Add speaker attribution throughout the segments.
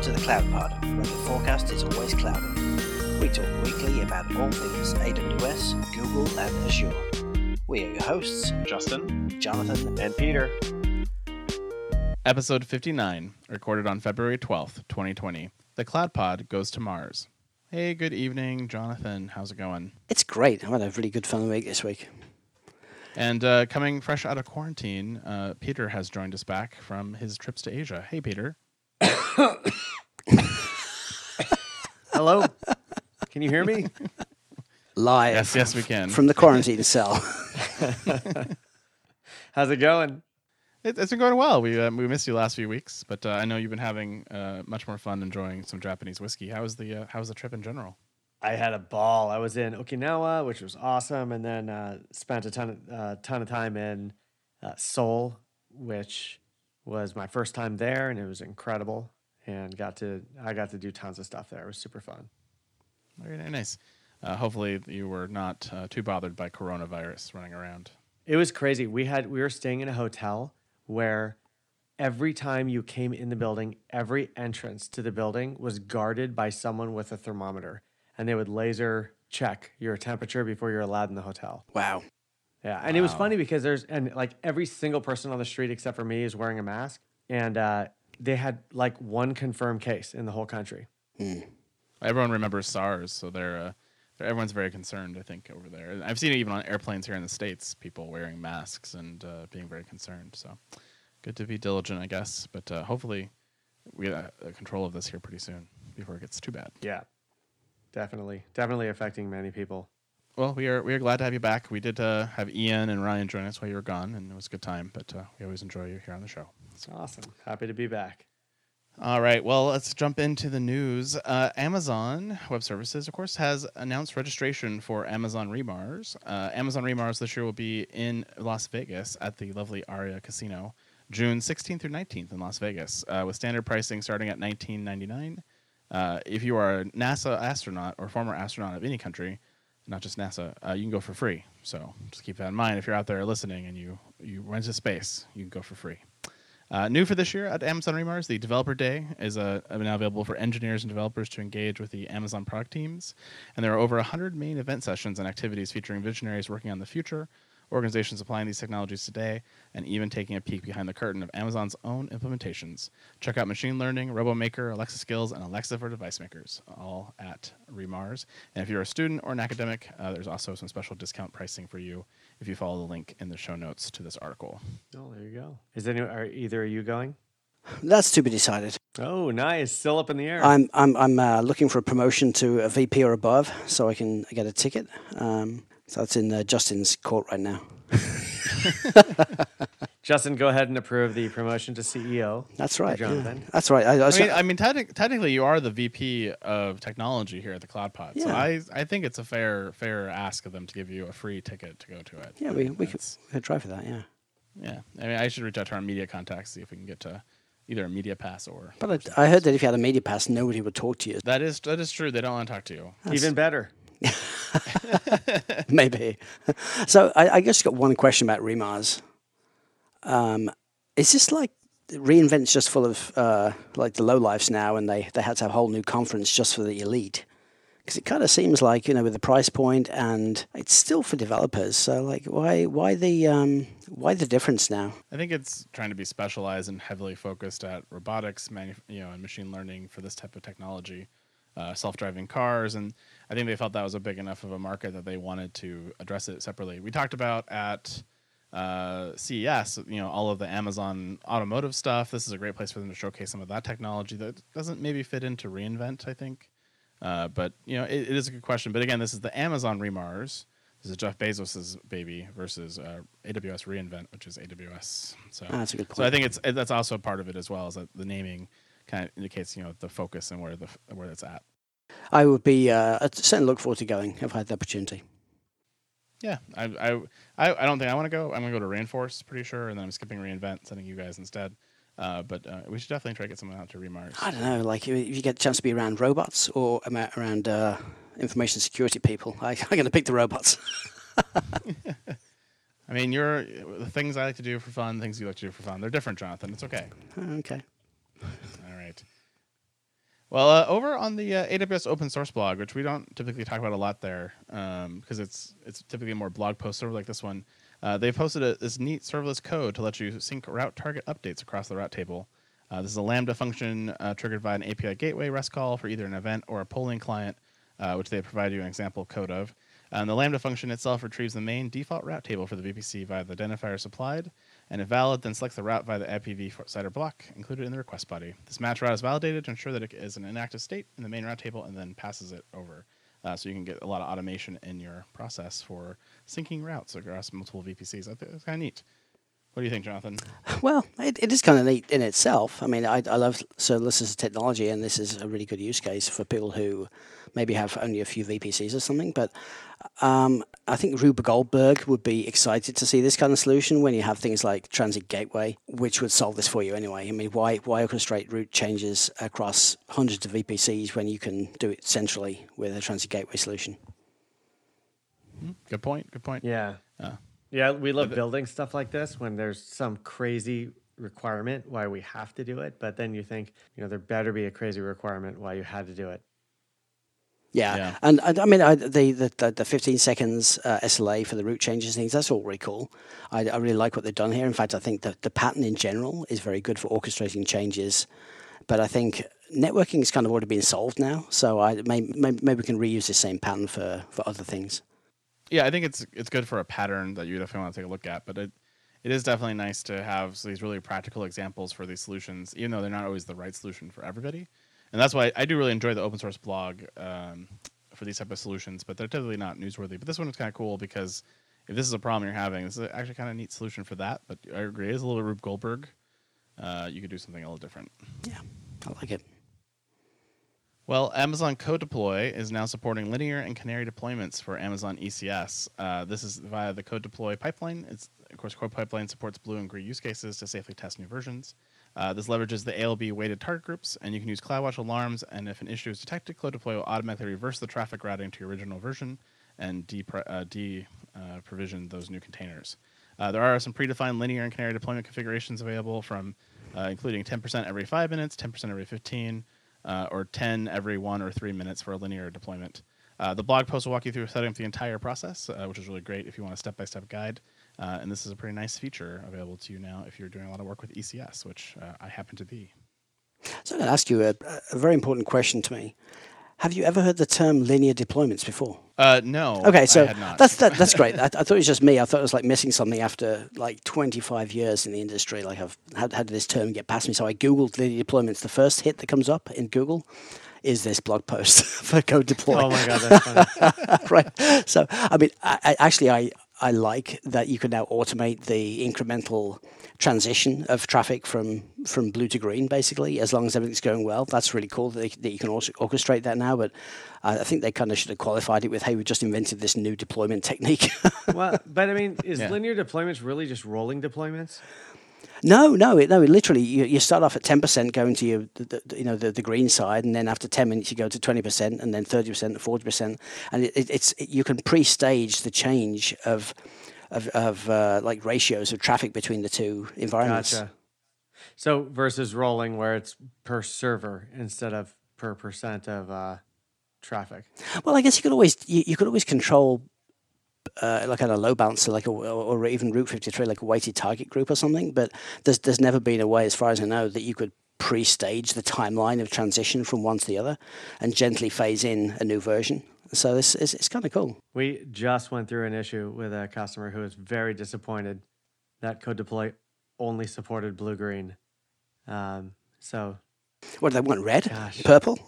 Speaker 1: Welcome to the Cloud Pod, where the forecast is always cloudy. We talk weekly about all things AWS, Google, and Azure. We are your hosts,
Speaker 2: Justin.
Speaker 1: Jonathan.
Speaker 3: And Peter.
Speaker 2: Episode 59, recorded on February 12th, 2020. The Cloud Pod goes to Mars. Hey, good evening, Jonathan. How's it going?
Speaker 1: It's great. I've had a really good fun week this week.
Speaker 2: And uh, coming fresh out of quarantine, uh, Peter has joined us back from his trips to Asia. Hey, Peter.
Speaker 3: Hello. Can you hear me?
Speaker 1: Live
Speaker 2: Yes, yes, we can.
Speaker 1: from the quarantine cell.
Speaker 3: How's it going?
Speaker 2: It, it's been going well. We uh, we missed you last few weeks, but uh, I know you've been having uh, much more fun enjoying some Japanese whiskey. How was the uh, How was the trip in general?
Speaker 3: I had a ball. I was in Okinawa, which was awesome, and then uh, spent a ton of uh, ton of time in uh, Seoul, which was my first time there, and it was incredible. And got to I got to do tons of stuff there. It was super fun.
Speaker 2: Very nice. Uh, hopefully, you were not uh, too bothered by coronavirus running around.
Speaker 3: It was crazy. We had we were staying in a hotel where every time you came in the building, every entrance to the building was guarded by someone with a thermometer, and they would laser check your temperature before you're allowed in the hotel.
Speaker 1: Wow.
Speaker 3: Yeah, and it was funny because there's and like every single person on the street except for me is wearing a mask, and uh, they had like one confirmed case in the whole country.
Speaker 2: Everyone remembers SARS, so they're, uh, they're everyone's very concerned. I think over there. I've seen it even on airplanes here in the states, people wearing masks and uh, being very concerned. So good to be diligent, I guess. But uh, hopefully, we get uh, control of this here pretty soon before it gets too bad.
Speaker 3: Yeah, definitely, definitely affecting many people.
Speaker 2: Well, we are we are glad to have you back. We did uh, have Ian and Ryan join us while you were gone, and it was a good time. But uh, we always enjoy you here on the show.
Speaker 3: It's awesome. Happy to be back.
Speaker 2: All right. Well, let's jump into the news. Uh, Amazon Web Services, of course, has announced registration for Amazon Remars. Uh, Amazon Remars this year will be in Las Vegas at the lovely Aria Casino, June 16th through 19th in Las Vegas, uh, with standard pricing starting at 19.99. Uh, if you are a NASA astronaut or former astronaut of any country, not just NASA, uh, you can go for free. So just keep that in mind. If you're out there listening and you you rent a space, you can go for free. Uh, new for this year at Amazon Remars, the Developer Day is uh, now available for engineers and developers to engage with the Amazon product teams. And there are over 100 main event sessions and activities featuring visionaries working on the future, organizations applying these technologies today, and even taking a peek behind the curtain of Amazon's own implementations. Check out Machine Learning, RoboMaker, Alexa Skills, and Alexa for device makers, all at Remars. And if you're a student or an academic, uh, there's also some special discount pricing for you if you follow the link in the show notes to this article.
Speaker 3: Oh, there you go. Is any are either of you going?
Speaker 1: That's to be decided.
Speaker 3: Oh, nice. Still up in the air.
Speaker 1: I'm I'm I'm uh, looking for a promotion to a VP or above, so I can get a ticket. Um, so that's in uh, Justin's court right now.
Speaker 3: Justin, go ahead and approve the promotion to CEO.
Speaker 1: That's right. yeah.
Speaker 3: Jonathan.
Speaker 1: That's right. I, I,
Speaker 2: I mean, I mean, technic- technically, you are the VP of technology here at the Cloud Pod, so I, I think it's a fair, fair ask of them to give you a free ticket to go to it.
Speaker 1: yeah, we we could, we could try for that. Yeah.
Speaker 2: yeah. I mean, I should reach out to our media contacts see if we can get to either a media pass or.
Speaker 1: But I, I heard that if you had a media pass, nobody would talk to you.
Speaker 2: that is that is true. They don't want to talk to you.
Speaker 3: Even better.
Speaker 1: Maybe. so I, I just got one question about Remars. Um, is this like reinvent's just full of uh, like the low lifes now, and they they had to have a whole new conference just for the elite? Because it kind of seems like you know with the price point, and it's still for developers. So like, why why the um, why the difference now?
Speaker 2: I think it's trying to be specialized and heavily focused at robotics, manu- you know, and machine learning for this type of technology, uh, self-driving cars, and I think they felt that was a big enough of a market that they wanted to address it separately. We talked about at uh, CES, you know, all of the Amazon automotive stuff. This is a great place for them to showcase some of that technology that doesn't maybe fit into reInvent. I think, uh, but you know, it, it is a good question. But again, this is the Amazon Remars. This is Jeff Bezos's baby versus uh, AWS reInvent, which is AWS. So
Speaker 1: Ah, that's a good
Speaker 2: so I think it's it- that's also part of it as well as that the naming kind of indicates you know the focus and where the where it's at.
Speaker 1: I would be uh, I'd certainly look forward to going if I had the opportunity.
Speaker 2: Yeah, I I I, I don't think I want to go. I'm gonna go to reInforce, pretty sure, and then I'm skipping reInvent, sending you guys instead. Uh, but uh, we should definitely try to get someone out to Remars.
Speaker 1: I don't know, like if you get a chance to be around robots or around uh, information security people, I, I'm going to pick the robots.
Speaker 2: I mean, you're the things I like to do for fun, things you like to do for fun. They're different, Jonathan. It's okay.
Speaker 1: okay.
Speaker 2: Well, uh, over on the uh, AWS open source blog, which we don't typically talk about a lot there, because it's it's typically more blog posts over like this one. Uh, they posted a, this neat serverless code to let you sync route target updates across the route table. Uh, this is a Lambda function uh, triggered by an API gateway REST call for either an event or a polling client, uh, which they provide you an example code of. And the Lambda function itself retrieves the main default route table for the VPC via the identifier supplied, and if valid, then selects the route via the IPv CIDR block included in the request body. This match route is validated to ensure that it is an inactive state in the main route table and then passes it over. Uh, so you can get a lot of automation in your process for syncing routes across multiple VPCs. I think it's kind of neat. What do you think, Jonathan?
Speaker 1: Well, it, it is kind of neat in itself. I mean, I, I love serverless as a technology, and this is a really good use case for people who maybe have only a few VPCs or something. But um, I think Rube Goldberg would be excited to see this kind of solution when you have things like Transit Gateway, which would solve this for you anyway. I mean, why why orchestrate route changes across hundreds of VPCs when you can do it centrally with a Transit Gateway solution?
Speaker 2: Good point. Good point.
Speaker 3: Yeah.
Speaker 2: Uh,
Speaker 3: Yeah, we love building stuff like this when there's some crazy requirement why we have to do it, but then you think, you know, there better be a crazy requirement why you had to do it.
Speaker 1: Yeah,
Speaker 2: Yeah.
Speaker 1: and, and I mean I, the, the the the 15 seconds uh, SLA for the route changes things that's all really cool. I, I really like what they've done here. In fact, I think that the pattern in general is very good for orchestrating changes. But I think networking has kind of already been solved now, so I may, may, maybe we can reuse the same pattern for, for other things.
Speaker 2: yeah, I think it's it's good for a pattern that you definitely want to take a look at. But it it is definitely nice to have these really practical examples for these solutions, even though they're not always the right solution for everybody. And that's why I do really enjoy the open source blog um, for these type of solutions. But they're typically not newsworthy. But this one is kind of cool because if this is a problem you're having, this is actually kind of neat solution for that. But I agree, it is a little bit Rube Goldberg. Uh, you could do something a little different.
Speaker 1: Yeah, I like it.
Speaker 2: Well, Amazon CodeDeploy is now supporting linear and canary deployments for Amazon ECS. Uh, this is via the CodeDeploy pipeline. It's of course Code Pipeline supports blue and green use cases to safely test new versions. Uh, this leverages the ALB weighted target groups, and you can use CloudWatch alarms. And if an issue is detected, CodeDeploy will automatically reverse the traffic routing to your original version and de uh, de uh, those new containers. Uh, there are some predefined linear and canary deployment configurations available, from uh, including 10% every five minutes, 10% every 15, uh, or 10 every one or three minutes for a linear deployment. Uh, the blog post will walk you through setting up the entire process, uh, which is really great if you want a step-by-step guide. Uh, and this is a pretty nice feature available to you now if you're doing a lot of work with ECS, which uh, I happen to be.
Speaker 1: So I'm going to ask you a, a very important question to me. Have you ever heard the term linear deployments before?
Speaker 2: Uh, no.
Speaker 1: Okay, so
Speaker 2: I had not.
Speaker 1: that's that, that's great. I, I thought it was just me. I thought it was like missing something after like 25 years in the industry. Like, I've how, how did this term get past me? So I googled linear deployments. The first hit that comes up in Google is this blog post for Code Deploy.
Speaker 3: Oh my god, that's funny.
Speaker 1: right. So, I mean, I, I, actually, I, I like that you can now automate the incremental transition of traffic from, from blue to green, basically, as long as everything's going well. That's really cool that, they, that you can also orchestrate that now. But I, I think they kind of should have qualified it with, hey, we just invented this new deployment technique.
Speaker 3: well, but I mean, is
Speaker 2: Yeah.
Speaker 3: linear deployments really just rolling deployments?
Speaker 1: No, no, it, no. It literally, you, you start off at ten percent, going to your, the, the, you know, the, the green side, and then after ten minutes, you go to twenty percent, and then thirty percent, forty percent, and it, it, it's it, you can pre-stage the change of of, of uh, like ratios of traffic between the two environments.
Speaker 3: Gotcha. So versus rolling, where it's per server instead of per percent of uh, traffic.
Speaker 1: Well, I guess you could always you, you could always control. Uh, like on a load balancer, like a, or even Route 53, like a weighted target group or something. But there's there's never been a way, as far as I know, that you could pre-stage the timeline of transition from one to the other and gently phase in a new version. So this is it's kind of cool.
Speaker 3: We just went through an issue with a customer who was very disappointed that Code Deploy only supported blue green. Um, so
Speaker 1: What do they want? Red,
Speaker 3: Gosh.
Speaker 1: purple.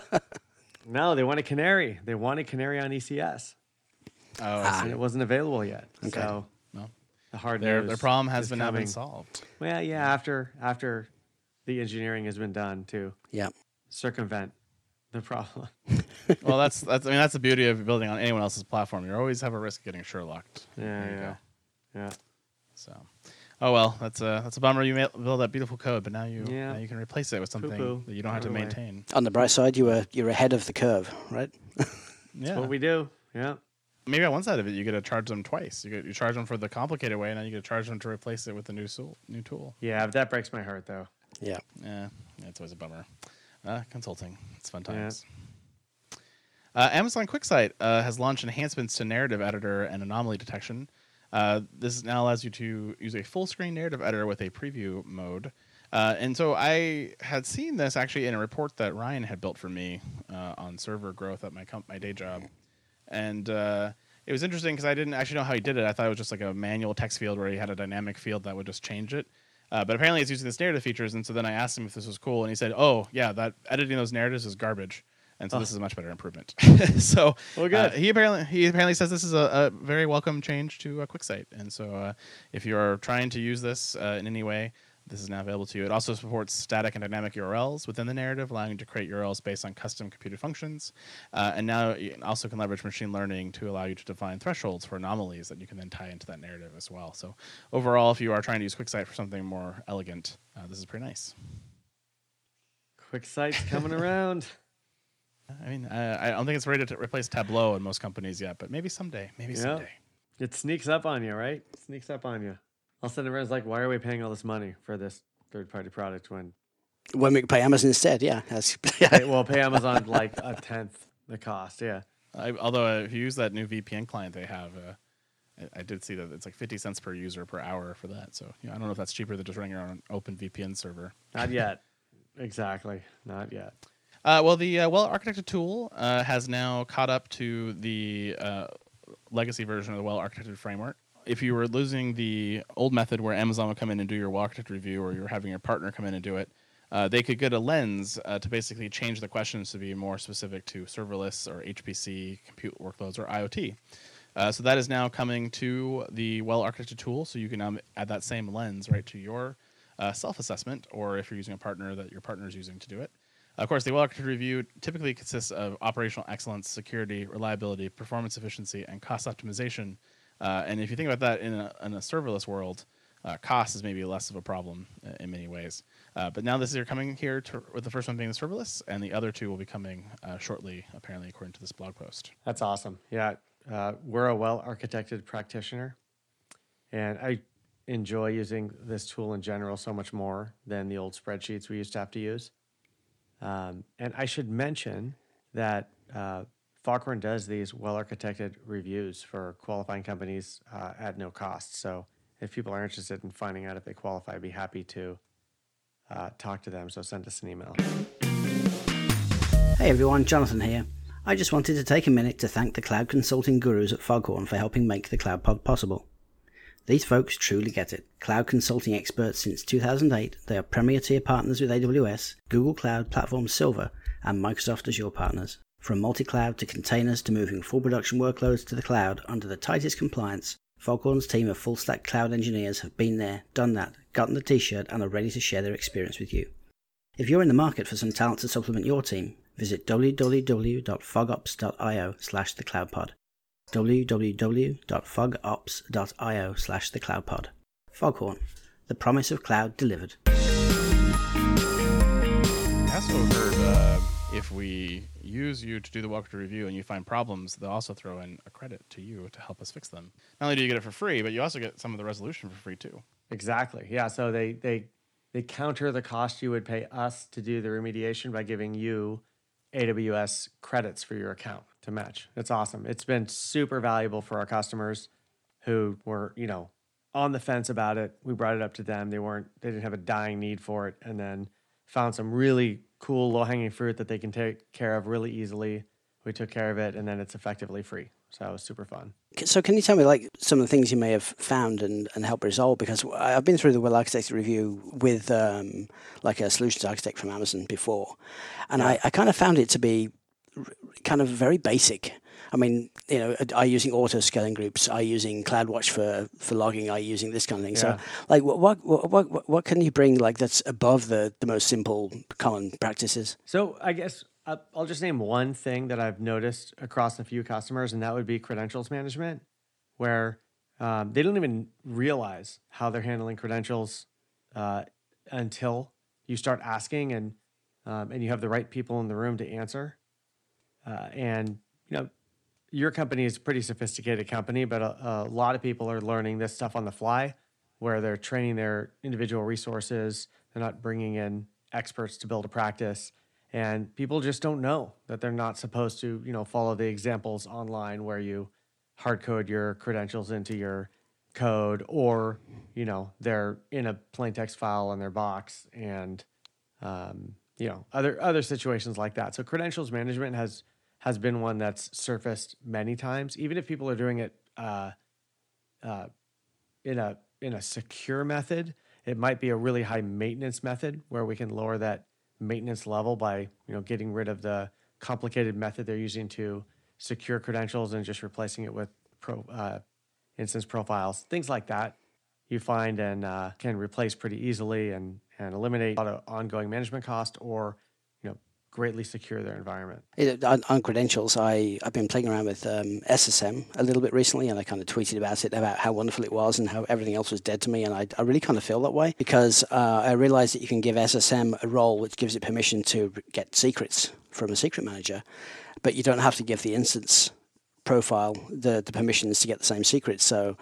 Speaker 3: no, they want a Canary. They want a Canary on ECS,
Speaker 2: oh, I
Speaker 3: and
Speaker 2: see.
Speaker 3: it wasn't available yet.
Speaker 1: Okay.
Speaker 3: So
Speaker 2: Well,
Speaker 3: the hard
Speaker 2: their,
Speaker 3: news
Speaker 2: their problem has
Speaker 3: is
Speaker 2: been now been
Speaker 3: coming.
Speaker 2: solved.
Speaker 3: Well, yeah, after after the engineering has been done to
Speaker 1: yeah.
Speaker 3: circumvent the problem.
Speaker 2: well, that's that's I mean that's the beauty of building on anyone else's platform. You always have a risk of getting Sherlocked.
Speaker 3: Yeah,
Speaker 2: There you
Speaker 3: yeah,
Speaker 2: go.
Speaker 3: yeah.
Speaker 2: So, oh well, that's a that's a bummer. You ma- build that beautiful code, but now you
Speaker 3: Yeah.
Speaker 2: now you can replace it with something
Speaker 3: Poo-poo.
Speaker 2: that you don't have to
Speaker 3: Throw it away.
Speaker 2: maintain.
Speaker 1: On the bright side, you were you're ahead of the curve, right?
Speaker 2: Yeah,
Speaker 3: What we do, yeah.
Speaker 2: Maybe on one side of it, you get to charge them twice. You get you charge them for the complicated way, and then you get to charge them to replace it with a new tool. New tool.
Speaker 3: Yeah, but that breaks my heart though.
Speaker 1: Yeah.
Speaker 2: Yeah, yeah, it's always a bummer. uh, consulting. It's fun
Speaker 3: Yeah.
Speaker 2: times. Uh, Amazon QuickSight uh, has launched enhancements to narrative editor and anomaly detection. Uh, this now allows you to use a full screen narrative editor with a preview mode. Uh, and so I had seen this actually in a report that Ryan had built for me uh, on server growth at my comp- my day job, and uh, it was interesting because I didn't actually know how he did it. I thought it was just like a manual text field where he had a dynamic field that would just change it. Uh, but apparently, it's using this narrative features, and so then I asked him if this was cool, and he said, "Oh, yeah, that editing those narratives is garbage." And so this is a much better improvement. so
Speaker 3: Well,
Speaker 2: uh, he apparently he apparently says this is a, a very welcome change to uh, QuickSight, and so uh, if you are trying to use this uh, in any way, this is now available to you. It also supports static and dynamic URLs within the narrative, allowing you to create URLs based on custom computed functions. Uh, and now you also can leverage machine learning to allow you to define thresholds for anomalies that you can then tie into that narrative as well. So overall, if you are trying to use QuickSight for something more elegant, uh, this is pretty nice.
Speaker 3: QuickSight's coming around.
Speaker 2: I mean, uh, I don't think it's ready to replace Tableau in most companies yet, but maybe someday. Maybe
Speaker 3: Yeah.
Speaker 2: someday.
Speaker 3: It sneaks up on you, right? It sneaks up on you. All of a sudden, everyone's like, "Why are we paying all this money for this third-party product when
Speaker 1: When we could pay Amazon instead, yeah. That's,
Speaker 3: pay, well pay Amazon like a tenth the cost?" Yeah.
Speaker 2: I, although uh, if you use that new VPN client they have, uh, I, I did see that it's like 50 cents per user per hour for that. So you know, I don't know if that's cheaper than just running your own open VPN server.
Speaker 3: Not yet. exactly. Not yet.
Speaker 2: Uh, well, the uh, well architected tool uh, has now caught up to the uh, legacy version of the well architected framework. If you were losing the old method where Amazon would come in and do your architected review, or you're having your partner come in and do it, uh, they could get a lens uh, to basically change the questions to be more specific to serverless or HPC compute workloads or IoT. Uh, so that is now coming to the well architected tool, so you can add that same lens right to your uh, self assessment, or if you're using a partner that your partner is using to do it. Of course, the well architected review typically consists of operational excellence, security, reliability, performance efficiency, and cost optimization. Uh, and if you think about that in a, in a serverless world, uh, cost is maybe less of a problem in many ways. Uh, but now this is coming here to, with the first one being the serverless, and the other two will be coming uh, shortly, apparently, according to this blog post.
Speaker 3: That's awesome. Yeah, uh, we're a well architected practitioner, and I enjoy using this tool in general so much more than the old spreadsheets we used to have to use. Um, and I should mention that uh, Foghorn does these well architected reviews for qualifying companies uh, at no cost. So if people are interested in finding out if they qualify, I'd be happy to uh, talk to them. So send us an email.
Speaker 1: Hey everyone, Jonathan here. I just wanted to take a minute to thank the cloud consulting gurus at Foghorn for helping make the Cloud Pod possible. These folks truly get it. Cloud consulting experts since 2008, they are premier tier partners with AWS, Google Cloud Platform Silver, and Microsoft Azure partners. From multi-cloud to containers to moving full production workloads to the cloud under the tightest compliance, Foghorn's team of full stack cloud engineers have been there, done that, gotten the t-shirt, and are ready to share their experience with you. If you're in the market for some talent to supplement your team, visit www.fogops.io slash thecloudpod. www.fogops.io slash thecloudpod. Foghorn, the promise of cloud delivered.
Speaker 2: I also heard uh, if we use you to do the walkthrough review and you find problems, they'll also throw in a credit to you to help us fix them. Not only do you get it for free, but you also get some of the resolution for free too.
Speaker 3: Exactly. Yeah. So they they they counter the cost you would pay us to do the remediation by giving you AWS credits for your account to match. It's awesome. It's been super valuable for our customers who were, you know, on the fence about it. We brought it up to them. They weren't they didn't have a dying need for it and then found some really cool low-hanging fruit that they can take care of really easily. We took care of it and then it's effectively free. So it was super fun.
Speaker 1: So, can you tell me like some of the things you may have found and, and help resolve? Because I've been through the Well Architect review with um, like a solutions architect from Amazon before, and I, I kind of found it to be kind of very basic. I mean, you know, I using auto scaling groups, I using CloudWatch for, for logging, I using this kind of thing.
Speaker 3: Yeah.
Speaker 1: So, like, what, what what what what can you bring like that's above the the most simple common practices?
Speaker 3: So I guess uh, I'll just name one thing that I've noticed across a few customers, and that would be credentials management, where um, they don't even realize how they're handling credentials uh, until you start asking, and um, and you have the right people in the room to answer. Uh, and you know, your company is a pretty sophisticated company, but a, a lot of people are learning this stuff on the fly, where they're training their individual resources. They're not bringing in experts to build a practice, and people just don't know that they're not supposed to, you know, follow the examples online where you hard code your credentials into your code or, you know, they're in a plain text file in their box and um, you know, other other situations like that. So credentials management has has been one that's surfaced many times, even if people are doing it uh, uh, in a in a secure method. It might be a really high maintenance method where we can lower that maintenance level by you know getting rid of the complicated method they're using to secure credentials and just replacing it with pro, uh, instance profiles, things like that. You find and uh, can replace pretty easily and and eliminate a lot of ongoing management cost or greatly secure their environment.
Speaker 1: It, on, on, credentials, I, I've been playing around with um, SSM a little bit recently, and I kind of tweeted about it, about how wonderful it was and how everything else was dead to me. And I, I really kind of feel that way because uh, I realized that you can give SSM a role which gives it permission to get secrets from a secret manager, but you don't have to give the instance profile the, the permissions to get the same secrets. So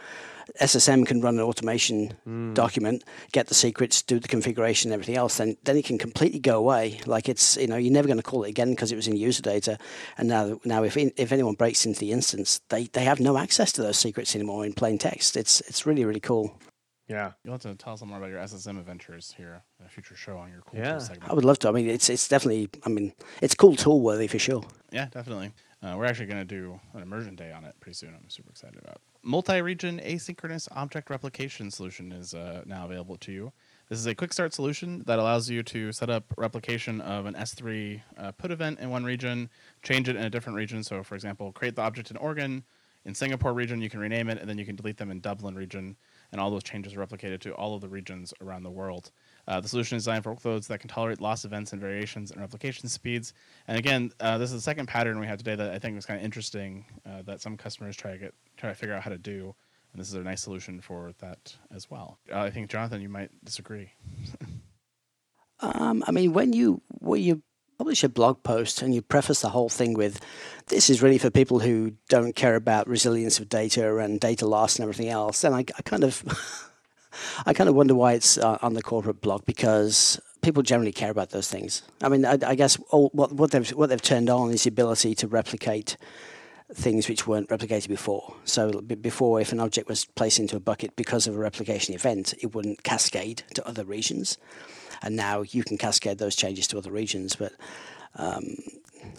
Speaker 1: SSM can run an automation mm. document, get the secrets, do the configuration, and everything else. Then then it can completely go away. Like it's you know you're never going to call it again because it was in user data. And now now if in, if anyone breaks into the instance, they, they have no access to those secrets anymore in plain text. It's it's really really cool.
Speaker 3: Yeah,
Speaker 2: you'll have to tell us more about your SSM adventures here in a future show on your cool
Speaker 3: yeah.
Speaker 2: segment.
Speaker 1: I would love to. I mean, it's it's definitely. I mean, it's cool tool worthy for sure.
Speaker 2: Yeah, definitely. Uh, we're actually going to do an immersion day on it pretty soon. I'm super excited about. Multi-region asynchronous object replication solution is uh, now available to you. This is a quick start solution that allows you to set up replication of an S3 uh, put event in one region, change it in a different region. So, for example, create the object in Oregon, in Singapore region, you can rename it, and then you can delete them in Dublin region, and all those changes are replicated to all of the regions around the world. Uh, the solution is designed for workloads that can tolerate loss events and variations in replication speeds. And again, uh, this is the second pattern we have today that I think was kind of interesting uh, that some customers try to get try to figure out how to do. And this is a nice solution for that as well. Uh, I think Jonathan, you might disagree.
Speaker 1: um, I mean, when you when you publish a blog post and you preface the whole thing with, "This is really for people who don't care about resilience of data and data loss and everything else," then I, I kind of I kind of wonder why it's uh, on the corporate blog because people generally care about those things. I mean, I, I guess all, what, what they've what they've turned on is the ability to replicate things which weren't replicated before. So before, if an object was placed into a bucket because of a replication event, it wouldn't cascade to other regions, and now you can cascade those changes to other regions. But um,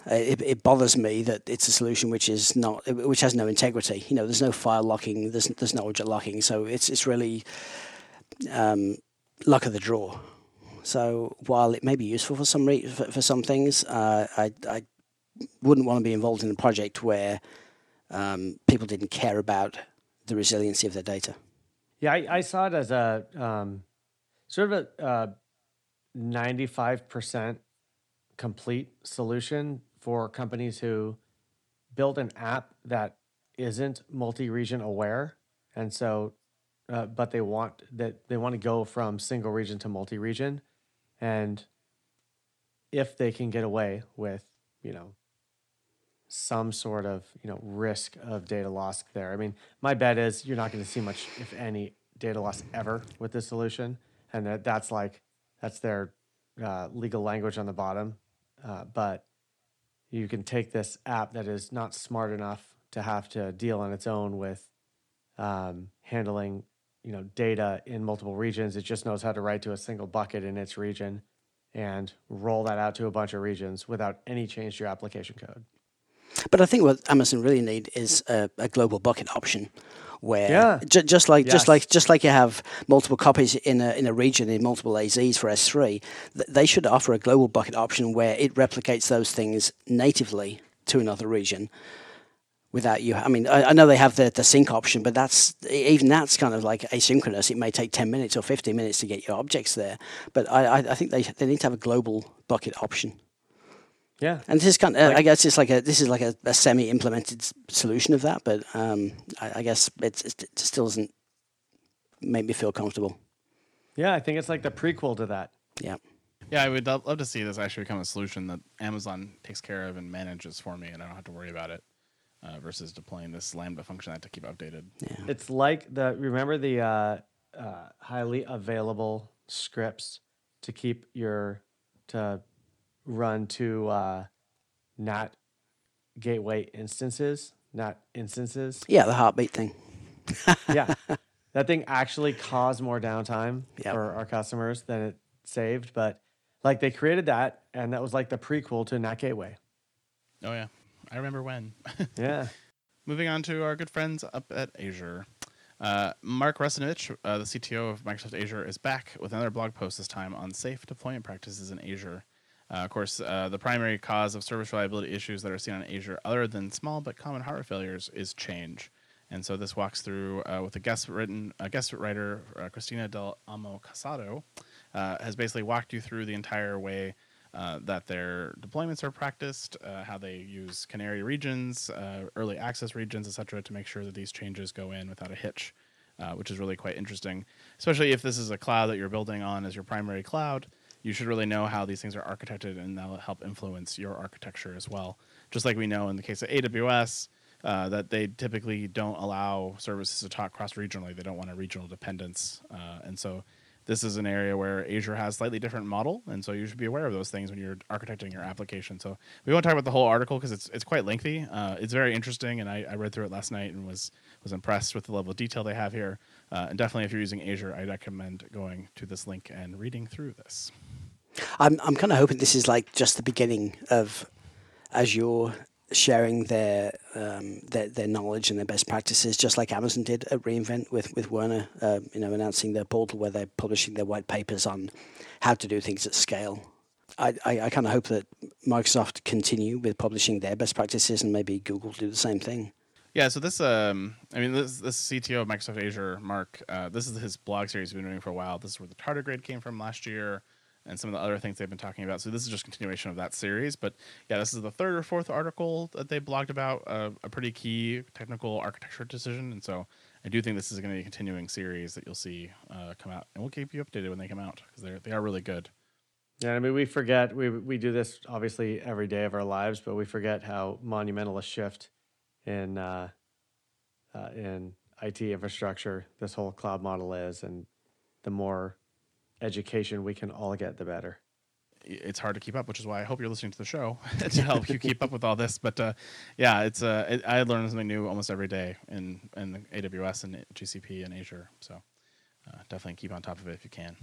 Speaker 1: it, it, bothers me that it's a solution which is not, which has no integrity. You know, there's no file locking, there's there's no object locking, so it's it's really um, luck of the draw. So while it may be useful for some re- for, for some things, uh, I, I wouldn't want to be involved in a project where um, people didn't care about the resiliency of their data.
Speaker 3: Yeah, I, I saw it as a um, sort of a ninety-five percent complete solution for companies who build an app that isn't multi-region aware, and so uh, but they want that they want to go from single region to multi-region, and if they can get away with you know some sort of you know risk of data loss there. I mean, my bet is you're not going to see much, if any, data loss ever with this solution, and that that's like that's their uh, legal language on the bottom. Uh, but you can take this app that is not smart enough to have to deal on its own with um, handling you know data in multiple regions. It just knows how to write to a single bucket in its region and roll that out to a bunch of regions without any change to your application code.
Speaker 1: But I think what Amazon really need is a, a global bucket option, where
Speaker 3: yeah.
Speaker 1: j- just like
Speaker 3: yes.
Speaker 1: just like just like you have multiple copies in a in a region in multiple AZs for S3, th- they should offer a global bucket option where it replicates those things natively to another region without you. I mean, I, I, know they have the, the sync option, but that's even that's kind of like asynchronous. It may take ten minutes or fifteen minutes to get your objects there, but I, I, I think they they need to have a global bucket option.
Speaker 3: Yeah,
Speaker 1: and this is kind of, like, I guess it's like a this is like a, a semi-implemented solution of that, but um, I, I, guess it still doesn't make me feel comfortable.
Speaker 3: Yeah, I think it's like the prequel to that.
Speaker 1: Yeah.
Speaker 2: Yeah, I would love to see this actually become a solution that Amazon takes care of and manages for me, and I don't have to worry about it uh, versus deploying this Lambda function I have to keep updated.
Speaker 1: Yeah.
Speaker 3: It's like the remember the uh, uh, highly available scripts to keep your to run to uh, NAT gateway instances, NAT instances.
Speaker 1: Yeah, the heartbeat thing.
Speaker 3: yeah, that thing actually caused more downtime
Speaker 1: Yep.
Speaker 3: for our customers than it saved. But like they created that, and that was like the prequel to NAT Gateway.
Speaker 2: Oh yeah, I remember when.
Speaker 3: Yeah.
Speaker 2: Moving on to our good friends up at Azure. Uh, Mark Russinovich, uh, the CTO of Microsoft Azure, is back with another blog post this time on safe deployment practices in Azure. Uh, of course, uh, the primary cause of service reliability issues that are seen on Azure, other than small but common hardware failures, is change. And so this walks through uh, with a guest written, a guest writer, uh, Christina Del Amo Casado, uh, has basically walked you through the entire way uh, that their deployments are practiced, how they use canary regions, early access regions, etc., to make sure that these changes go in without a hitch, which is really quite interesting. Especially if this is a cloud that you're building on as your primary cloud, you should really know how these things are architected, and that'll help influence your architecture as well. Just like we know in the case of AWS. Uh, that they typically don't allow services to talk cross regionally. They don't want a regional dependence. Uh, and so this is an area where Azure has slightly different model, and so you should be aware of those things when you're architecting your application. So we won't talk about the whole article because it's it's quite lengthy. Uh, it's very interesting, and I, I read through it last night and was was impressed with the level of detail they have here. Uh, and definitely, if you're using Azure, I recommend going to this link and reading through this.
Speaker 1: I'm I'm kind of hoping this is like just the beginning of Azure sharing their um, their their knowledge and their best practices, just like Amazon did at reInvent with with Werner, uh, you know, announcing their portal where they're publishing their white papers on how to do things at scale. I, I, I kind of hope that Microsoft continue with publishing their best practices and maybe Google do the same thing.
Speaker 2: Yeah, so this, um, I mean, this this CTO of Microsoft Azure, Mark, uh, this is his blog series he's been doing for a while. This is where the tardigrade came from last year, and some of the other things they've been talking about. So this is just continuation of that series. But yeah, this is the third or fourth article that they blogged about uh, a pretty key technical architecture decision, and so I do think this is going to be a continuing series that you'll see uh, come out, and we'll keep you updated when they come out because they they are really good.
Speaker 3: Yeah, I mean, we forget we we do this obviously every day of our lives, but we forget how monumental a shift in uh, uh, in IT infrastructure this whole cloud model is, and the more education we can all get, the better.
Speaker 2: it's hard to keep up, which is why I hope you're listening to the show to help you keep up with all this. But uh, yeah, it's uh, it, I learn something new almost every day in in AWS and GCP and Azure. So uh, definitely keep on top of it if you can.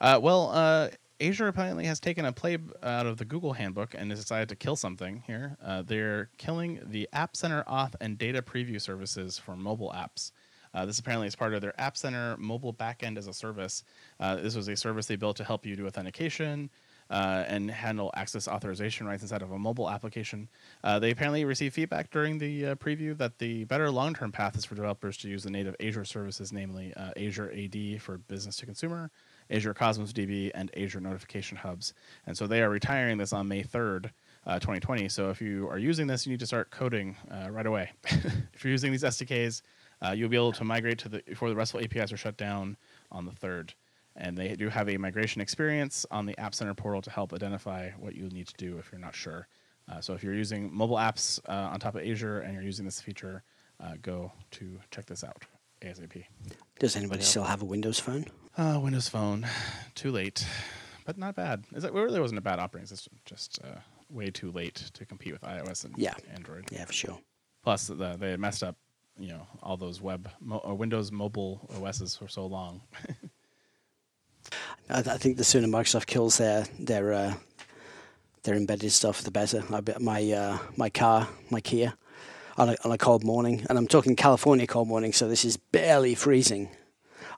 Speaker 2: Uh, well, uh, Azure apparently has taken a play out of the Google handbook and has decided to kill something here. Uh, they're killing the App Center auth and data preview services for mobile apps. Uh, this apparently is part of their App Center mobile backend as a service. Uh, this was a service they built to help you do authentication uh, and handle access authorization rights inside of a mobile application. Uh, they apparently received feedback during the uh, preview that the better long term path is for developers to use the native Azure services, namely uh, Azure AD for business to consumer, Azure Cosmos DB, and Azure Notification Hubs. And so they are retiring this on May 3rd. Uh, 2020. So if you are using this, you need to start coding uh, right away. if you're using these SDKs, uh, you'll be able to migrate to the before the RESTful APIs are shut down on the third. And they do have a migration experience on the App Center portal to help identify what you need to do if you're not sure. Uh, so if you're using mobile apps uh, on top of Azure and you're using this feature, uh, go to check this out ASAP.
Speaker 1: Does anybody still have a Windows phone?
Speaker 2: Uh, Windows Phone, too late, but not bad. Is it, it really wasn't a bad operating system, just uh, way too late to compete with iOS and
Speaker 1: Yeah.
Speaker 2: Android.
Speaker 1: Yeah, for sure.
Speaker 2: Plus, the, they messed up, you know, all those web mo- or Windows mobile OSs for so long.
Speaker 1: I, I think the sooner Microsoft kills their their uh, their embedded stuff, the better. I bet my uh, my car, my Kia, on a, on a cold morning, and I'm talking California cold morning, so this is barely freezing.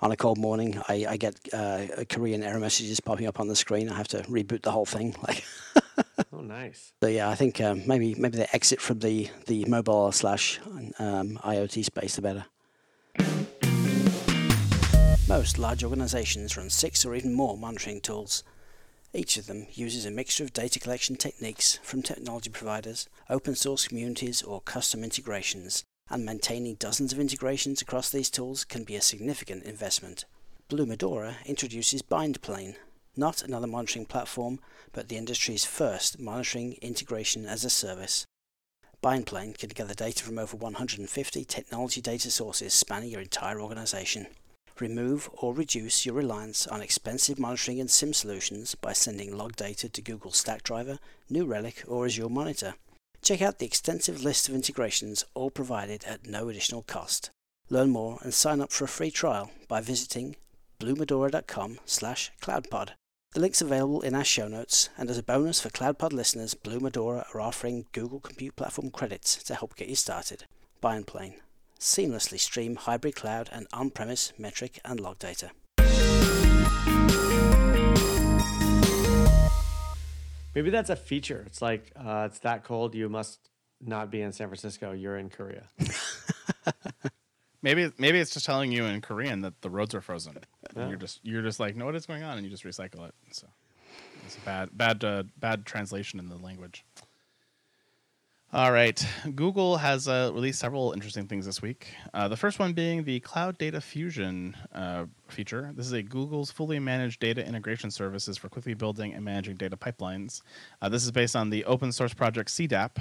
Speaker 1: On a cold morning, I, I get uh, Korean error messages popping up on the screen. I have to reboot the whole thing. Like,
Speaker 3: Oh, nice.
Speaker 1: so yeah, I think um, maybe maybe they exit from the the mobile slash um, IoT space, the better. Most large organizations run six or even more monitoring tools. Each of them uses a mixture of data collection techniques from technology providers, open source communities, or custom integrations, and maintaining dozens of integrations across these tools can be a significant investment. Blue Medora introduces BindPlane, not another monitoring platform, but the industry's first monitoring integration as a service. BindPlane can gather data from over 150 technology data sources spanning your entire organization. Remove or reduce your reliance on expensive monitoring and SIEM solutions by sending log data to Google Stackdriver, New Relic, or Azure Monitor. Check out the extensive list of integrations, all provided at no additional cost. Learn more and sign up for a free trial by visiting bluemedora.com slash cloudpod. The link's available in our show notes, and as a bonus for CloudPod listeners, Blue Medora are offering Google Compute Platform credits to help get you started. BindPlane. Seamlessly stream hybrid cloud and on-premise metric and log data.
Speaker 3: Maybe that's a feature. It's like uh, it's that cold. You must not be in San Francisco. You're in Korea.
Speaker 2: Maybe maybe it's just telling you in Korean that the roads are frozen.
Speaker 3: Yeah.
Speaker 2: And you're just you're just like, no, what is going on? And you just recycle it. So it's a bad bad uh, bad translation in the language. All right, Google has uh, released several interesting things this week. Uh, the first one being the Cloud Data Fusion uh, feature. This is a Google's fully managed data integration services for quickly building and managing data pipelines. Uh, this is based on the open source project CDAP,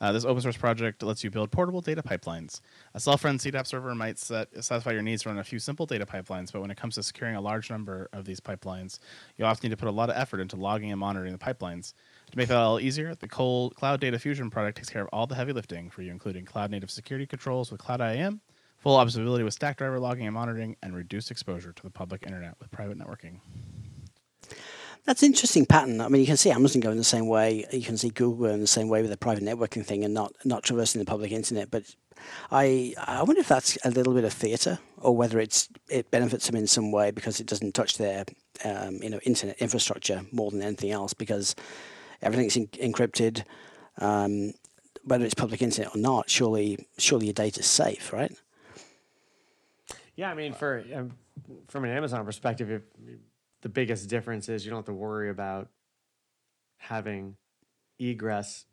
Speaker 2: uh, this open source project lets you build portable data pipelines. A self-run CDAP server might set, satisfy your needs to run a few simple data pipelines, but when it comes to securing a large number of these pipelines, you'll often need to put a lot of effort into logging and monitoring the pipelines. To make that a little easier, the Cold Cloud Data Fusion product takes care of all the heavy lifting for you, including cloud-native security controls with Cloud IAM, full observability with Stackdriver logging and monitoring, and reduced exposure to the public internet with private networking.
Speaker 1: That's an interesting pattern. I mean, you can see Amazon going the same way. You can see Google going the same way with their private networking thing and not not traversing the public internet. But I I wonder if that's a little bit of theatre or whether it's it benefits them in some way because it doesn't touch their um, you know internet infrastructure more than anything else because everything's en- encrypted. Um, whether it's public internet or not, surely surely your data's safe, right?
Speaker 3: Yeah, I mean, for um, from an Amazon perspective, if, the biggest difference is you don't have to worry about having egress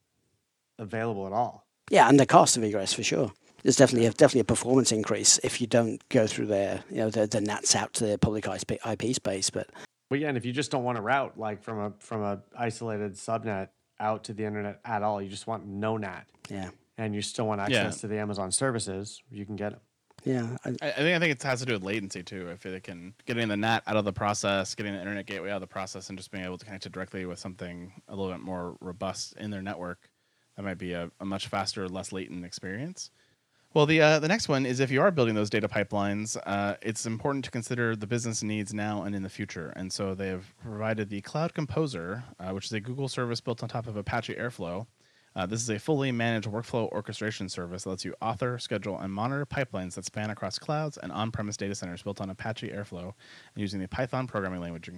Speaker 3: available at all.
Speaker 1: Yeah, and the cost of egress for sure. There's definitely a, definitely a performance increase if you don't go through their you know the, the NATs out to the public IP, IP space. But
Speaker 3: But yeah, and if you just don't want to route like from a from a isolated subnet out to the internet at all, you just want no NAT,
Speaker 1: yeah,
Speaker 3: and you still want
Speaker 2: Yeah.
Speaker 3: access to the Amazon services, you can get it.
Speaker 1: Yeah, I,
Speaker 2: I, think I think it has to do with latency too. If it can getting the NAT out of the process, getting the internet gateway out of the process, and just being able to connect it directly with something a little bit more robust in their network, that might be a, a much faster, less latent experience. Well, the uh, the next one is if you are building those data pipelines, uh, it's important to consider the business needs now and in the future. And so they have provided the Cloud Composer, uh, which is a Google service built on top of Apache Airflow. Uh, this is a fully managed workflow orchestration service that lets you author, schedule, and monitor pipelines that span across clouds and on-premise data centers built on Apache Airflow and using the Python programming language.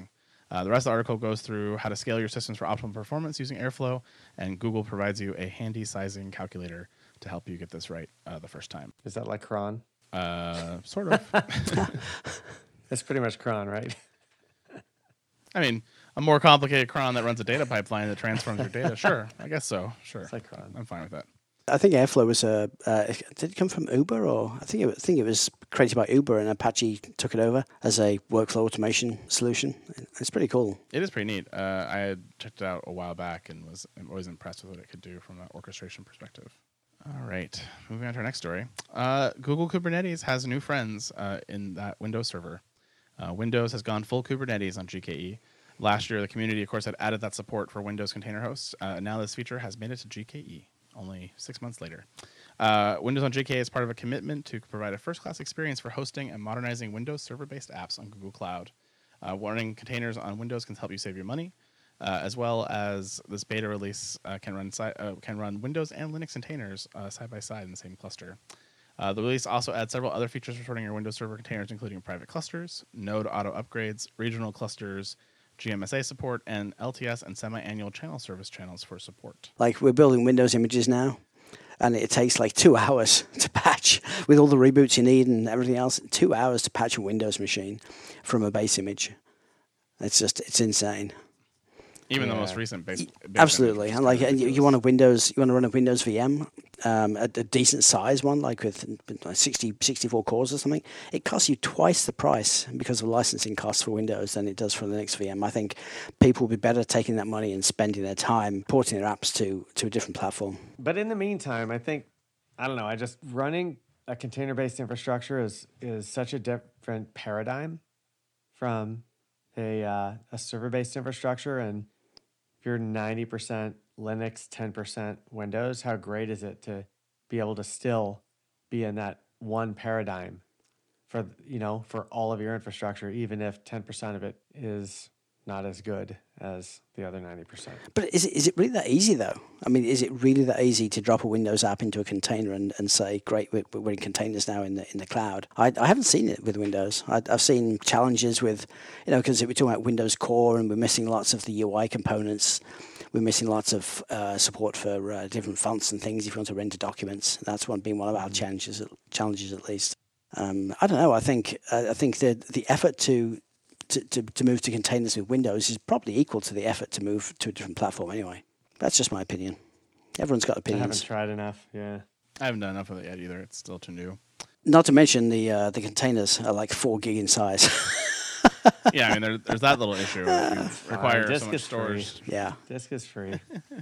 Speaker 2: Uh, the rest of the article goes through how to scale your systems for optimal performance using Airflow, and Google provides you a handy sizing calculator to help you get this right uh, the first time.
Speaker 3: Is that like cron?
Speaker 2: Uh, sort of.
Speaker 3: That's pretty much cron, right?
Speaker 2: I mean, a more complicated cron that runs a data pipeline that transforms your data. Sure, I guess so. Sure,
Speaker 3: It's like cron.
Speaker 2: I'm fine with that.
Speaker 1: I think Airflow was a uh, did it come from Uber or I think it, I think it was created by Uber and Apache took it over as a workflow automation solution. It's pretty cool.
Speaker 2: It is pretty neat. Uh, I had checked it out a while back and was always impressed with what it could do from an orchestration perspective. All right, moving on to our next story. Uh, Google Kubernetes has new friends uh, in that Windows server. Uh, Windows has gone full Kubernetes on GKE. Last year, the community, of course, had added that support for Windows container hosts. Uh, now, this feature has made it to GKE only six months later. Uh, Windows on GKE is part of a commitment to provide a first class experience for hosting and modernizing Windows server based apps on Google Cloud. Uh, running containers on Windows can help you save your money, uh, as well as this beta release uh, can run si- uh, can run Windows and Linux containers uh, side by side in the same cluster. The release also adds several other features for your Windows Server containers, including private clusters, node auto upgrades, regional clusters, GMSA support, and LTS and semi-annual channel service channels for support.
Speaker 1: Like we're building Windows images now, and it takes like two hours to patch with all the reboots you need and everything else. Two hours to patch a Windows machine from a base image. It's just it's insane.
Speaker 2: Even the most recent base. base
Speaker 1: Absolutely, and like and you, you want a Windows, you want to run a Windows VM, um, a, a decent size one, like with like 60, 64 cores or something. It costs you twice the price because of licensing costs for Windows than it does for Linux VM. I think people would be better taking that money and spending their time porting their apps to to a different platform.
Speaker 3: But in the meantime, I think I don't know. I just running a container-based infrastructure is is such a different paradigm from a uh, a server-based infrastructure, and if you're ninety percent Linux, ten percent Windows, how great is it to be able to still be in that one paradigm for you know for all of your infrastructure, even if ten percent of it is not as good as the other 90%.
Speaker 1: But is it, is it really that easy, though? I mean, is it really that easy to drop a Windows app into a container and, and say, great, we're, we're in containers now in the, in the cloud? I, I haven't seen it with Windows. I, have seen challenges with, you know, because we're talking about Windows Core and we're missing lots of the UI components. We're missing lots of uh, support for uh, different fonts and things if you want to render documents. That's one being one of our mm-hmm. challenges, challenges at least. Um, I don't know. I think uh, I think the the effort to to, to, to move to containers with Windows is probably equal to the effort to move to a different platform anyway. That's just my opinion. Everyone's got opinions. I
Speaker 3: haven't tried enough. Yeah,
Speaker 2: I haven't done enough of it yet either. It's still too new.
Speaker 1: Not to mention the uh, the containers are like four gig in size.
Speaker 2: yeah, I mean there, there's that little issue. You require
Speaker 3: disk
Speaker 2: so much
Speaker 3: is
Speaker 2: storage.
Speaker 3: Free.
Speaker 1: Yeah,
Speaker 3: disk is free.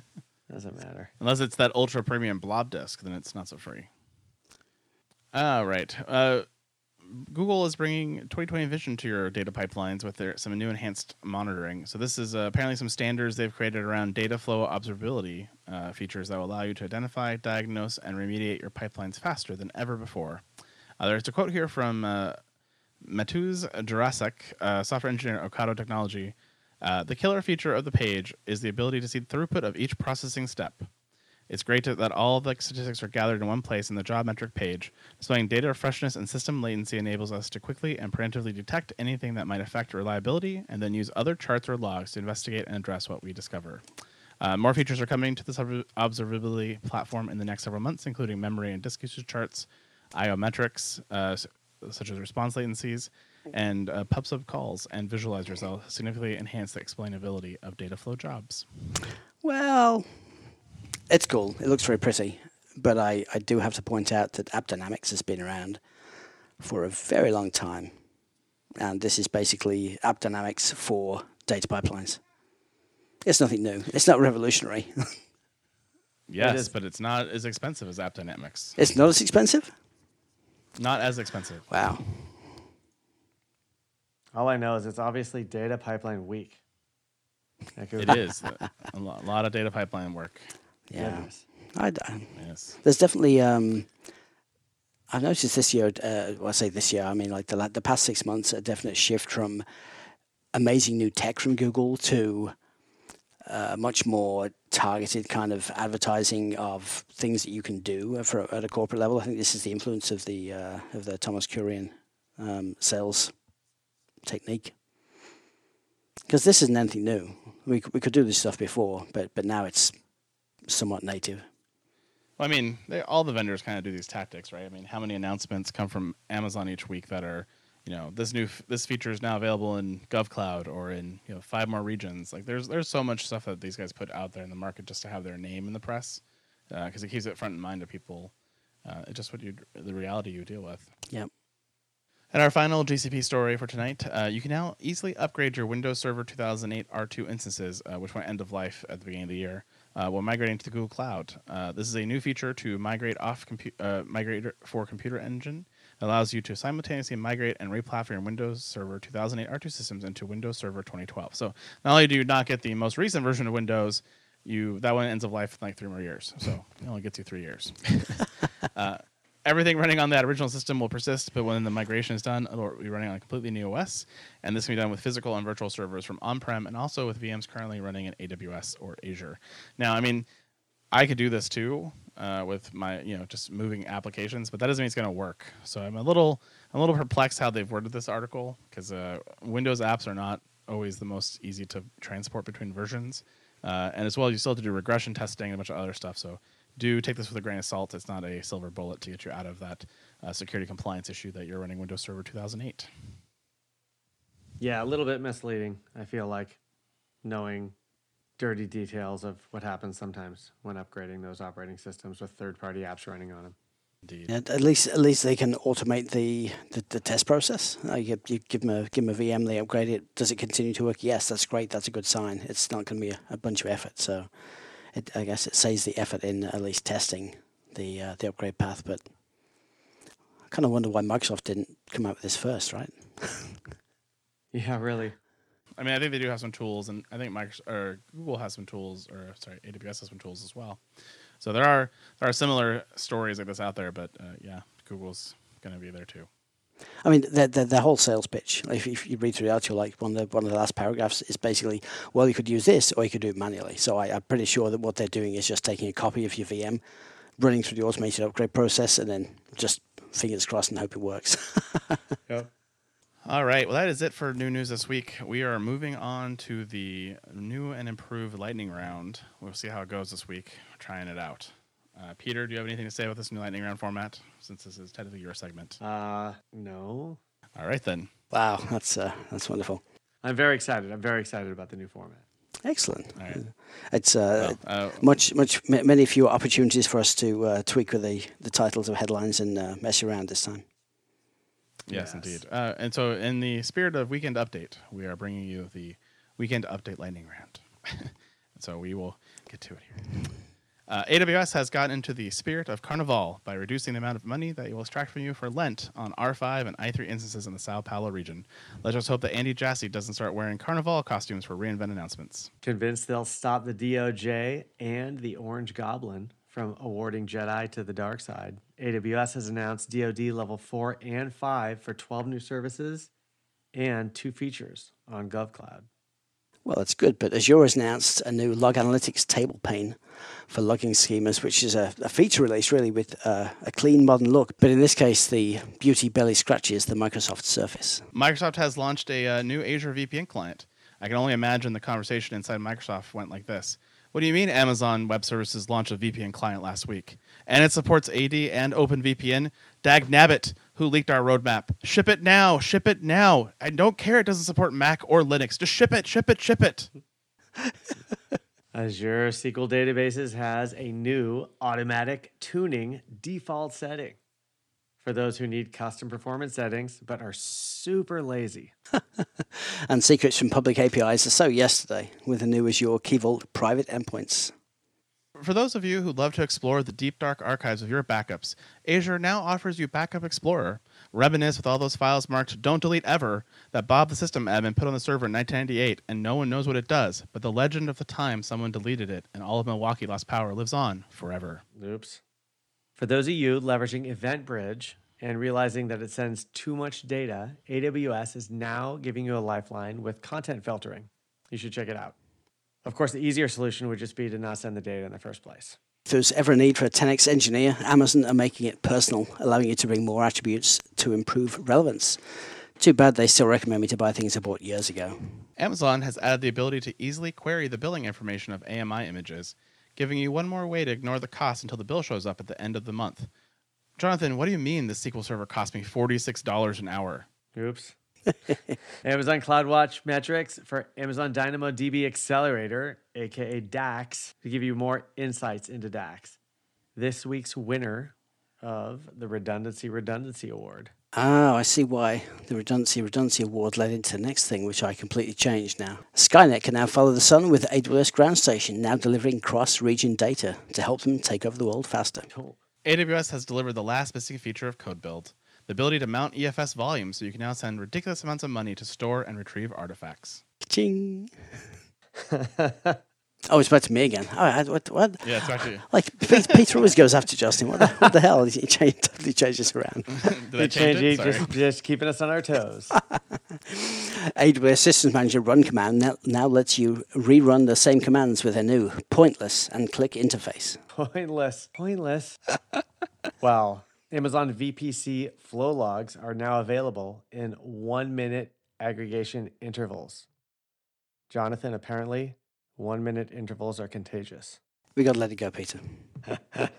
Speaker 3: Doesn't matter
Speaker 2: unless it's that ultra premium blob disk. Then it's not so free. Ah, right. Uh, Google is bringing 2020 Vision to your data pipelines with their some new enhanced monitoring. So this is uh, apparently some standards they've created around data flow observability uh, features that will allow you to identify, diagnose, and remediate your pipelines faster than ever before. Uh, there's a quote here from uh, Mateusz Juraszek, software engineer at Ocado Technology. Uh, the killer feature of the page is the ability to see the throughput of each processing step. It's great to, that all the statistics are gathered in one place in the job metric page. Displaying data freshness and system latency enables us to quickly and preemptively detect anything that might affect reliability and then use other charts or logs to investigate and address what we discover. Uh, more features are coming to this observability platform in the next several months, including memory and disk usage charts, IO metrics, uh, such as response latencies, and uh, PubSub calls and visualizers will significantly enhance the explainability of data flow jobs.
Speaker 1: Well, it's cool. It looks very pretty. But I, I do have to point out that AppDynamics has been around for a very long time. And this is basically AppDynamics for data pipelines. It's nothing new. It's not revolutionary.
Speaker 2: yes, but it's not as expensive as AppDynamics.
Speaker 1: It's not as expensive?
Speaker 2: Not as expensive.
Speaker 1: Wow.
Speaker 3: All I know is it's obviously data pipeline week.
Speaker 2: It is a lot of data pipeline work.
Speaker 1: Yeah. I, I, yes. There's definitely. Um, I've noticed this year. Uh, well, I say this year. I mean, like the the past six months, a definite shift from amazing new tech from Google to uh, much more targeted kind of advertising of things that you can do for, at a corporate level. I think this is the influence of the uh, of the Thomas Kurian um, sales technique. Because this isn't anything new. We we could do this stuff before, but but now it's somewhat native.
Speaker 2: Well, I mean, they, all the vendors kind of do these tactics, right? I mean, how many announcements come from Amazon each week that are, you know, this new f- this feature is now available in GovCloud or in you know five more regions. Like, there's there's so much stuff that these guys put out there in the market just to have their name in the press, because uh, it keeps it front in mind of people. Uh, it's just what you the reality you deal with.
Speaker 1: Yep.
Speaker 2: And our final GCP story for tonight, uh, you can now easily upgrade your Windows Server 2008 R2 instances, uh, which went end of life at the beginning of the year uh, while migrating to the Google Cloud. Uh, this is a new feature to migrate off compu- uh, migrate for Compute Engine. It allows you to simultaneously migrate and replatform your Windows Server 2008 R2 systems into Windows Server 2012. So not only do you not get the most recent version of Windows, you that one ends of life in like three more years. So it only gets you three years. everything running on that original system will persist, but when the migration is done, it'll be running on a completely new OS. And this can be done with physical and virtual servers from on-prem, and also with VMs currently running in AWS or Azure. Now, I mean, I could do this too uh, with my, you know, just moving applications, but that doesn't mean it's going to work. So I'm a little, I'm a little perplexed how they've worded this article because uh, Windows apps are not always the most easy to transport between versions. Uh, and as well, you still have to do regression testing and a bunch of other stuff. So do take this with a grain of salt. It's not a silver bullet to get you out of that uh, security compliance issue that you're running Windows Server 2008.
Speaker 3: Yeah, a little bit misleading, I feel like, knowing dirty details of what happens sometimes when upgrading those operating systems with third party apps running on them.
Speaker 1: Indeed. Yeah, at least, at least they can automate the, the, the test process. Uh, you, you, give them a give them a VM, they upgrade it. Does it continue to work? Yes, that's great. That's a good sign. It's not going to be a, a bunch of effort. So it, I guess it saves the effort in at least testing the uh, the upgrade path. But I kind of wonder why Microsoft didn't come out with this first, right?
Speaker 3: Yeah, really.
Speaker 2: I mean, I think they do have some tools, and I think Microsoft or Google has some tools, or sorry, AWS has some tools as well. So there are there are similar stories like this out there, but uh, yeah, Google's going to be there too.
Speaker 1: I mean, the, the, whole sales pitch. If, if you read through the article, like one of the one of the last paragraphs is basically, well, you could use this or you could do it manually. So I, I'm pretty sure that what they're doing is just taking a copy of your VM, running through the automated upgrade process, and then just fingers crossed and hope it works.
Speaker 3: Yep.
Speaker 2: All right, well, that is it for new news this week. We are moving on to the new and improved lightning round. We'll see how it goes this week. We're trying it out. Uh, Peter, do you have anything to say about this new lightning round format? Since this is technically your segment.
Speaker 3: Uh, no.
Speaker 2: All right then.
Speaker 1: wow, that's uh, that's wonderful.
Speaker 3: I'm very excited. I'm very excited about the new format.
Speaker 1: Excellent.
Speaker 2: All right.
Speaker 1: It's uh,
Speaker 2: Well, uh,
Speaker 1: much much ma- many fewer opportunities for us to uh, tweak with the, the titles of headlines and uh, mess around this time.
Speaker 2: Yes,
Speaker 3: Yes.
Speaker 2: indeed. Uh, and so, in the spirit of weekend update, we are bringing you the weekend update lightning round. so we will get to it here. Uh, AWS has gotten into the spirit of Carnival by reducing the amount of money that it will extract from you for Lent on R5 and i3 instances in the Sao Paulo region. Let's just hope that Andy Jassy doesn't start wearing Carnival costumes for reInvent announcements.
Speaker 3: Convinced they'll stop the DOJ and the Orange Goblin from awarding Jedi to the dark side. AWS has announced DoD level 4 and 5 for 12 new services and two features on GovCloud.
Speaker 1: Well, that's good, but Azure has announced a new log analytics table pane for logging schemas, which is a, a feature release really with uh, a clean modern look. But in this case, the beauty barely scratches the Microsoft Surface.
Speaker 2: Microsoft has launched a uh, new Azure VPN client. I can only imagine the conversation inside Microsoft went like this. What do you mean Amazon Web Services launched a VPN client last week? And it supports AD and OpenVPN? Dag nabbit, who leaked our roadmap. Ship it now, ship it now. I don't care it doesn't support Mac or Linux. Just ship it, ship it, ship it.
Speaker 3: Azure SQL Databases has a new automatic tuning default setting for those who need custom performance settings but are super lazy.
Speaker 1: And secrets from public APIs are so yesterday with the new Azure Key Vault private endpoints.
Speaker 2: For those of you who love to explore the deep dark archives of your backups, Azure now offers you Backup Explorer. Reminisce with all those files marked "Don't delete ever" that Bob the system admin put on the server in 1998, and no one knows what it does. But the legend of the time someone deleted it, and all of Milwaukee lost power, lives on forever.
Speaker 3: Oops. For those of you leveraging EventBridge and realizing that it sends too much data, AWS is now giving you a lifeline with content filtering. You should check it out. Of course, the easier solution would just be to not send the data in the first place.
Speaker 1: If there's ever a need for a 10x engineer, Amazon are making it personal, allowing you to bring more attributes to improve relevance. Too bad they still recommend me to buy things I bought years ago.
Speaker 2: Amazon has added the ability to easily query the billing information of AMI images, giving you one more way to ignore the cost until the bill shows up at the end of the month. Jonathan, what do you mean the SQL Server cost me $46 an hour?
Speaker 3: Oops. Amazon CloudWatch metrics for Amazon Dynamo DB Accelerator, aka DAX, to give you more insights into DAX. This week's winner of the Redundancy Redundancy Award.
Speaker 1: Ah, I see why the Redundancy Redundancy Award led into the next thing, which I completely changed now. Skynet can now follow the sun with AWS Ground Station, now delivering cross region data to help them take over the world faster.
Speaker 3: Cool.
Speaker 2: AWS has delivered the last missing feature of Code Build the ability to mount EFS volumes so you can now send ridiculous amounts of money to store and retrieve artifacts.
Speaker 1: Ching. oh, it's back to me again. Oh, All right, what? what?
Speaker 2: Yeah, it's actually.
Speaker 1: Like Pe- Peter always goes after Justin. What the, what the hell? He changed, totally changes around.
Speaker 2: Did I change it? Sorry.
Speaker 3: just, just keeping us on our toes.
Speaker 1: AWS Systems Manager run command now, now lets you rerun the same commands with a new pointless and click interface.
Speaker 3: Pointless. Pointless. well, Amazon VPC flow logs are now available in one minute aggregation intervals. Jonathan, apparently, one minute intervals are contagious.
Speaker 1: We got to let it go, Peter.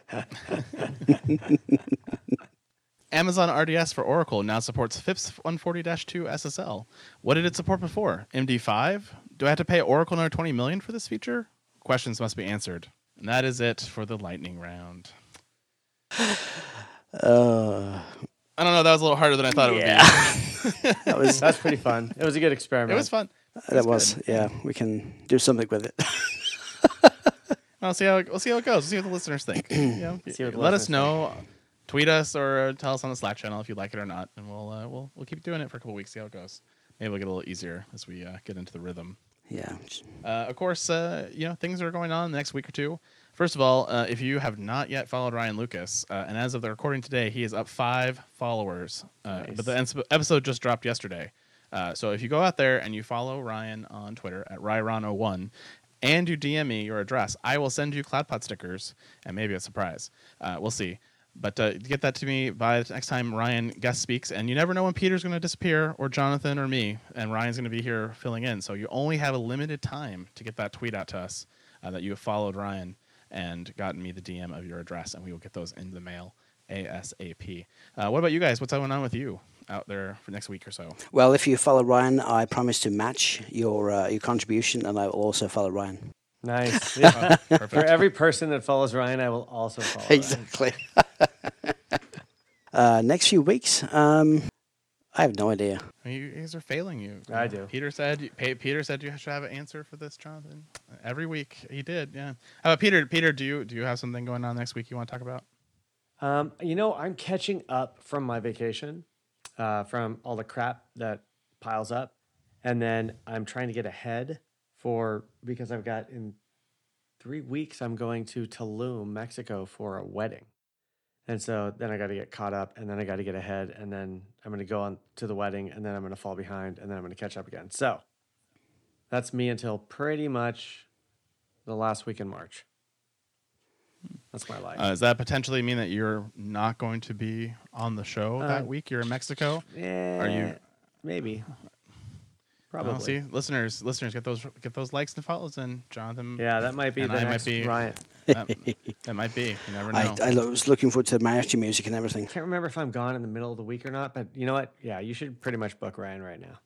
Speaker 2: Amazon RDS for Oracle now supports FIPS 140-2 SSL. What did it support before? MD5? Do I have to pay Oracle another 20 million for this feature? Questions must be answered. And that is it for the lightning round.
Speaker 1: Uh,
Speaker 2: I don't know, that was a little harder than I thought it would be.
Speaker 1: that was
Speaker 3: That's pretty fun. It was a good experiment.
Speaker 2: It was fun.
Speaker 1: that was yeah. We can do something with it.
Speaker 2: I'll see how it, we'll see how it goes. We'll see what the listeners think. You know,
Speaker 3: See what the
Speaker 2: let us
Speaker 3: listeners
Speaker 2: know tweet us or tell us on the Slack channel if you like it or not, and we'll uh, we'll we'll keep doing it for a couple weeks, see how it goes. Maybe it'll get a little easier as we uh, get into the rhythm.
Speaker 1: Yeah.
Speaker 2: Uh, of course, uh, you know things are going on the next week or two. First of all, uh, if you have not yet followed Ryan Lucas, uh, and as of the recording today, he is up five followers. Uh,
Speaker 3: Nice.
Speaker 2: But the episode just dropped yesterday. Uh, so if you go out there and you follow Ryan on Twitter at Ryron01 and you DM me your address, I will send you CloudPod stickers and maybe a surprise. Uh, we'll see. But uh, get that to me by the next time Ryan guest speaks. And you never know when Peter's going to disappear or Jonathan or me. And Ryan's going to be here filling in. So you only have a limited time to get that tweet out to us uh, that you have followed Ryan and gotten me the DM of your address. And we will get those in the mail ASAP. Uh, what about you guys? What's going on with you out there for next week or so?
Speaker 1: Well, if you follow Ryan, I promise to match your uh, your contribution, and I will also follow Ryan.
Speaker 3: Nice. Yeah.
Speaker 2: Oh,
Speaker 3: For every person that follows Ryan, I will also follow. Ryan.
Speaker 1: Exactly. uh, next few weeks, um, I have no idea.
Speaker 2: You guys are failing you.
Speaker 3: I do.
Speaker 2: Peter said. Peter said you should have an answer for this, Jonathan. Every week he did. Yeah. How about Peter? Peter, do you do you have something going on next week you want to talk about?
Speaker 3: Um, you know, I'm catching up from my vacation, uh, from all the crap that piles up, and then I'm trying to get ahead for because I've got in three weeks I'm going to Tulum, Mexico, for a wedding, and so then I got to get caught up, and then I got to get ahead, and then I'm going to go on to the wedding, and then I'm going to fall behind, and then I'm going to catch up again. So that's me until pretty much the last week in March. That's my life.
Speaker 2: Uh, does that potentially mean that you're not going to be on the show
Speaker 3: Uh,
Speaker 2: that week? You're in Mexico.
Speaker 3: Yeah,
Speaker 2: Are you-
Speaker 3: maybe?
Speaker 2: Probably.
Speaker 3: Probably.
Speaker 2: see, listeners, listeners, get those get those likes and follows and Jonathan.
Speaker 3: Yeah, that might be
Speaker 2: And
Speaker 3: the
Speaker 2: I might
Speaker 3: next
Speaker 2: be-
Speaker 3: Ryan.
Speaker 2: That, that might be. You never know.
Speaker 1: I, I lo- was looking forward to mariachi music and everything.
Speaker 3: Can't remember if I'm gone in the middle of the week or not, but you know what? Yeah, you should pretty much book Ryan right now.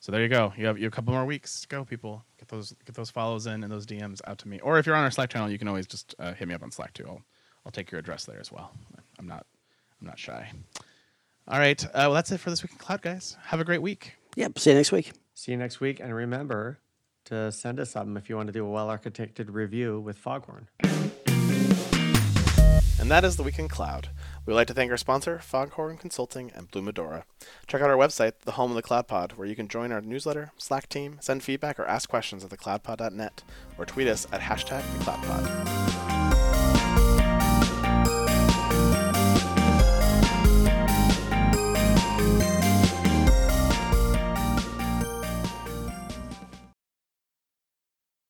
Speaker 2: So there you go. You have, you have a couple more weeks to go, people. Get those get those follows in and those DMs out to me. Or if you're on our Slack channel, you can always just uh, hit me up on Slack too. I'll I'll take your address there as well. I'm not I'm not shy. All right. Uh, well, that's it for this week in Cloud, guys. Have a great week.
Speaker 1: Yep. See you next week.
Speaker 3: See you next week, and remember to send us something if you want to do a well architected review with Foghorn.
Speaker 2: And that is the Week in Cloud. We would like to thank our sponsor, Foghorn Consulting and Blue Medora. Check out our website, the home of the Cloud Pod, where you can join our newsletter, Slack team, send feedback, or ask questions at thecloudpod.net, or tweet us at hashtag thecloudpod.